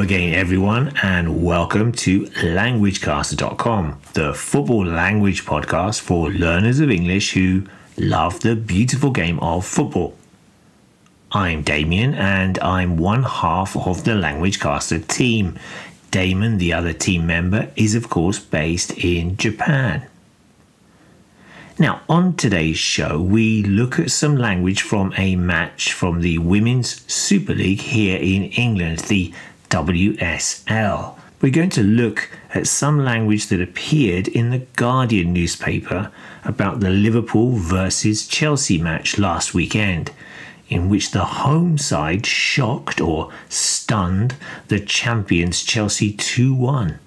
again, everyone, and welcome to LanguageCaster.com, the football language podcast for learners of English who love the beautiful game of football. I'm Damien, and I'm one half of the LanguageCaster team. Damon, the other team member, is of course based in Japan. Now, on today's show, we look at some language from a match from the Women's Super League here in England, the WSL. We're going to look at some language that appeared in the Guardian newspaper about the Liverpool versus Chelsea match last weekend, in which the home side shocked or stunned the champions Chelsea 2 1.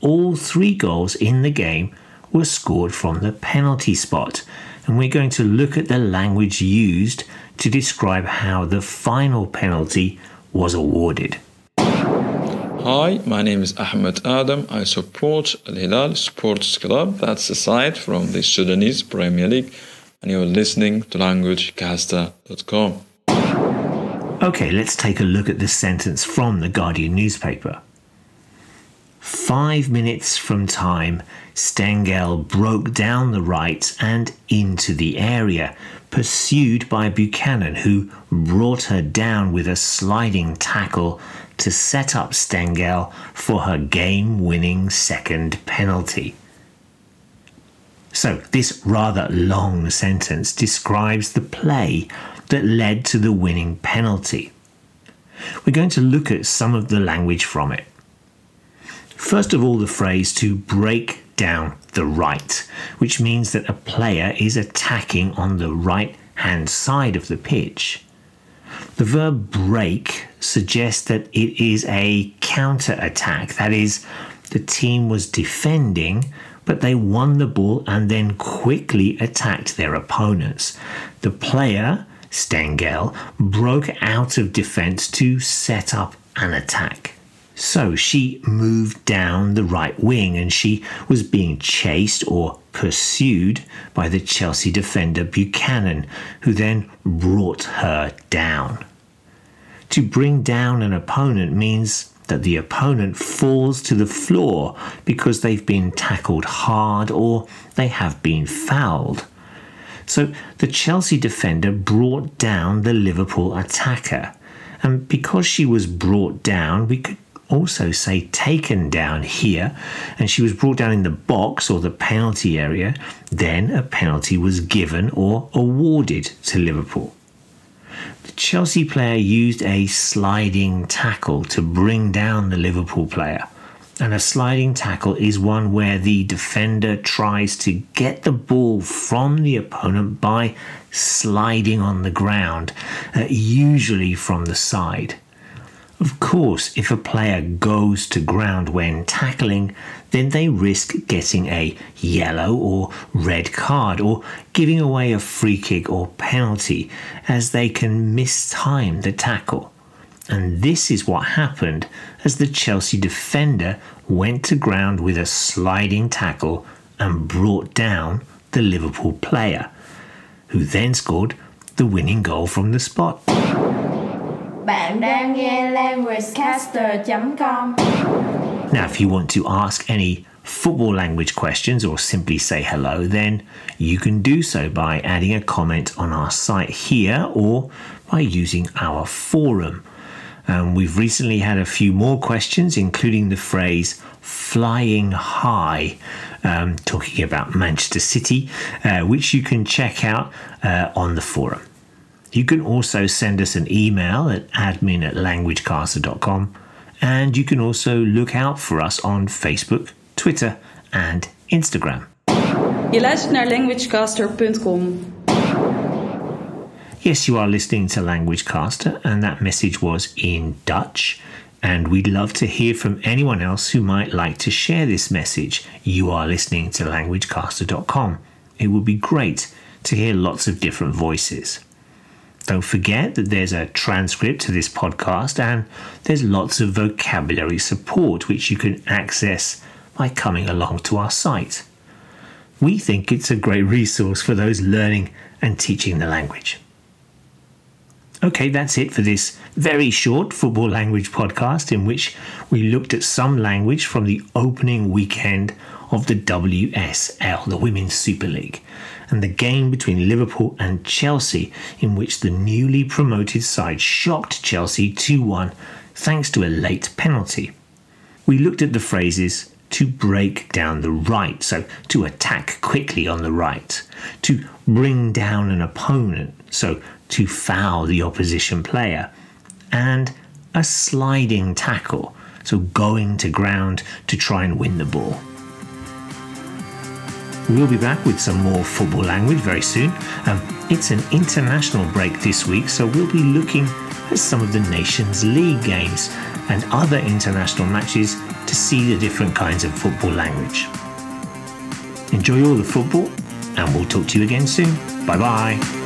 All three goals in the game were scored from the penalty spot, and we're going to look at the language used to describe how the final penalty was awarded. Hi, my name is Ahmed Adam. I support Al Hilal Sports Club. That's a site from the Sudanese Premier League, and you're listening to LanguageCaster.com. Okay, let's take a look at this sentence from the Guardian newspaper. Five minutes from time, Stengel broke down the right and into the area, pursued by Buchanan, who brought her down with a sliding tackle to set up Stengel for her game winning second penalty. So, this rather long sentence describes the play that led to the winning penalty. We're going to look at some of the language from it. First of all, the phrase to break down the right, which means that a player is attacking on the right hand side of the pitch. The verb break suggests that it is a counter attack, that is, the team was defending, but they won the ball and then quickly attacked their opponents. The player, Stengel, broke out of defense to set up an attack. So she moved down the right wing and she was being chased or pursued by the Chelsea defender Buchanan, who then brought her down. To bring down an opponent means that the opponent falls to the floor because they've been tackled hard or they have been fouled. So the Chelsea defender brought down the Liverpool attacker. And because she was brought down, we could also say taken down here, and she was brought down in the box or the penalty area, then a penalty was given or awarded to Liverpool. The Chelsea player used a sliding tackle to bring down the Liverpool player. And a sliding tackle is one where the defender tries to get the ball from the opponent by sliding on the ground, uh, usually from the side. Of course, if a player goes to ground when tackling, then they risk getting a yellow or red card or giving away a free kick or penalty as they can mistime the tackle. And this is what happened as the Chelsea defender went to ground with a sliding tackle and brought down the Liverpool player, who then scored the winning goal from the spot. Bạn đang nghe languagecaster.com. Now, if you want to ask any football language questions or simply say hello, then you can do so by adding a comment on our site here or by using our forum. Um, we've recently had a few more questions, including the phrase flying high, um, talking about Manchester City, uh, which you can check out uh, on the forum. You can also send us an email at admin at languagecaster.com and you can also look out for us on Facebook, Twitter and Instagram. Je luistert naar languagecaster.com. Yes, you are listening to Languagecaster, and that message was in Dutch. And we'd love to hear from anyone else who might like to share this message. You are listening to languagecaster.com. It would be great to hear lots of different voices. Don't forget that there's a transcript to this podcast and there's lots of vocabulary support which you can access by coming along to our site. We think it's a great resource for those learning and teaching the language. Okay, that's it for this very short football language podcast in which we looked at some language from the opening weekend of the WSL, the Women's Super League, and the game between Liverpool and Chelsea, in which the newly promoted side shocked Chelsea 2 1 thanks to a late penalty. We looked at the phrases to break down the right, so to attack quickly on the right, to bring down an opponent, so to foul the opposition player, and a sliding tackle, so going to ground to try and win the ball. We'll be back with some more football language very soon. Um, it's an international break this week, so we'll be looking at some of the Nations League games and other international matches to see the different kinds of football language. Enjoy all the football, and we'll talk to you again soon. Bye bye.